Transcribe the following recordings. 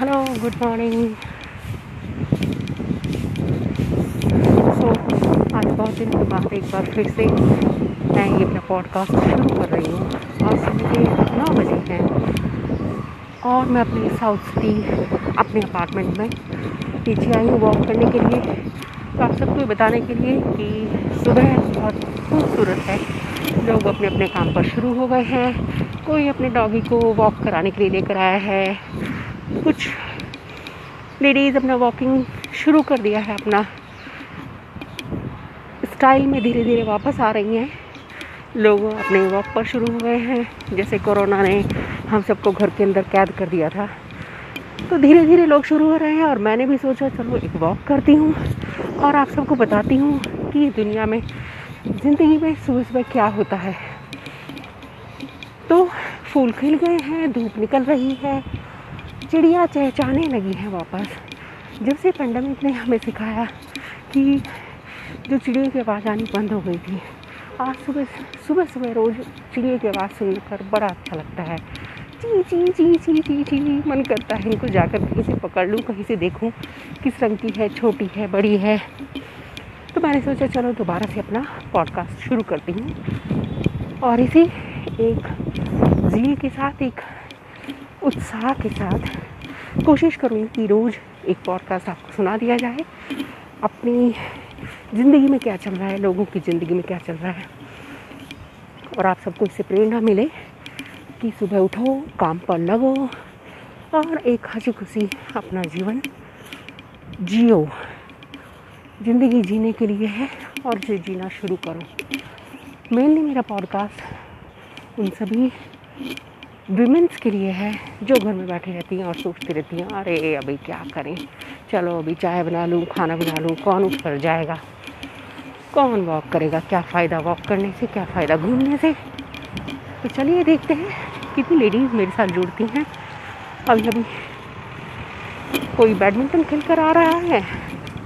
Hello good morning so आज बहुत दिन के बाद एक बार फिर से मैं ये अपना पॉडकास्ट शुरू कर रही हूँ। और सुबह के नौ बजे हैं। और मैं अपने साउथ सिटी अपने अपार्टमेंट में पीछे आई हूँ वॉक करने के लिए। तो आप सबको बताने के लिए कि सुबह बहुत खूबसूरत है। लोग अपने अपने काम पर शुरू हो गए हैं। कोई अपने डॉगी को वॉक कराने के लिए लेकर आया है। कुछ लेडीज़ अपना वॉकिंग शुरू कर दिया है अपना। स्टाइल में धीरे धीरे वापस आ रही हैं। लोग अपने वॉक पर शुरू हो गए हैं। जैसे कोरोना ने हम सबको घर के अंदर कैद कर दिया था। तो धीरे धीरे लोग शुरू हो रहे हैं और मैंने भी सोचा, चलो एक वॉक करती हूँ और आप सबको बताती हूँ कि दुनिया में ज़िंदगी में सुबह सुबह क्या होता है। तो फूल खिल गए हैं, धूप निकल रही है। चिड़िया चहचाने लगी हैं वापस। जब से पेंडेमिक ने हमें सिखाया कि जो चिड़ियों की आवाज़ आनी बंद हो गई थी, आज सुबह सुबह सुबह रोज़ चिड़ियों की आवाज़ सुनकर बड़ा अच्छा लगता है। ची ची ची ची ची ची मन करता है इनको जाकर कहीं से पकड़ लूँ, कहीं से देखूँ किस रंग की है, छोटी है, बड़ी है। तो मैंने सोचा, चलो दोबारा से अपना पॉडकास्ट शुरू करती हूँ। और इसी एक जील के साथ एक उत्साह के साथ कोशिश करूँगी कि रोज़ एक पॉडकास्ट आपको सुना दिया जाए। अपनी ज़िंदगी में क्या चल रहा है, लोगों की ज़िंदगी में क्या चल रहा है। और आप सबको इससे प्रेरणा मिले कि सुबह उठो, काम पर लगो और एक हँसी खुशी अपना जीवन जियो। ज़िंदगी जीने के लिए है और इसे जीना शुरू करो। मेनली मेरा पॉडकास्ट उन सभी वीमेंस के लिए है, जो घर में बैठी रहती हैं और सोचती रहती हैं, अरे, अभी क्या करें? चलो, अभी चाय बना लूँ, खाना बना लूँ, कौन उठ कर जाएगा? कौन वॉक करेगा? क्या फ़ायदा वॉक करने से, क्या फ़ायदा घूमने से? तो चलिए देखते हैं, कितनी लेडीज़ मेरे साथ जुड़ती हैं। अभी अभी कोई बैडमिंटन खेल कर आ रहा है,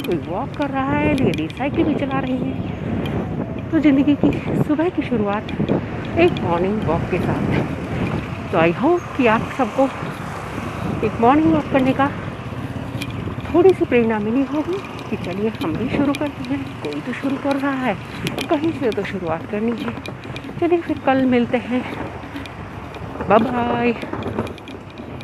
कोई वॉक कर रहा है लेडीज़ साइकिल भी चला रही है। तो ज़िंदगी की सुबह की शुरुआत, एक मॉर्निंग वॉक के साथ। तो आई होप कि आप सबको एक मॉर्निंग वॉक करने का थोड़ी सी प्रेरणा मिली होगी कि चलिए हम भी शुरू करते हैं। कोई तो शुरू कर रहा है, कहीं से तो शुरुआत करनी है। चलिए फिर कल मिलते हैं। बाय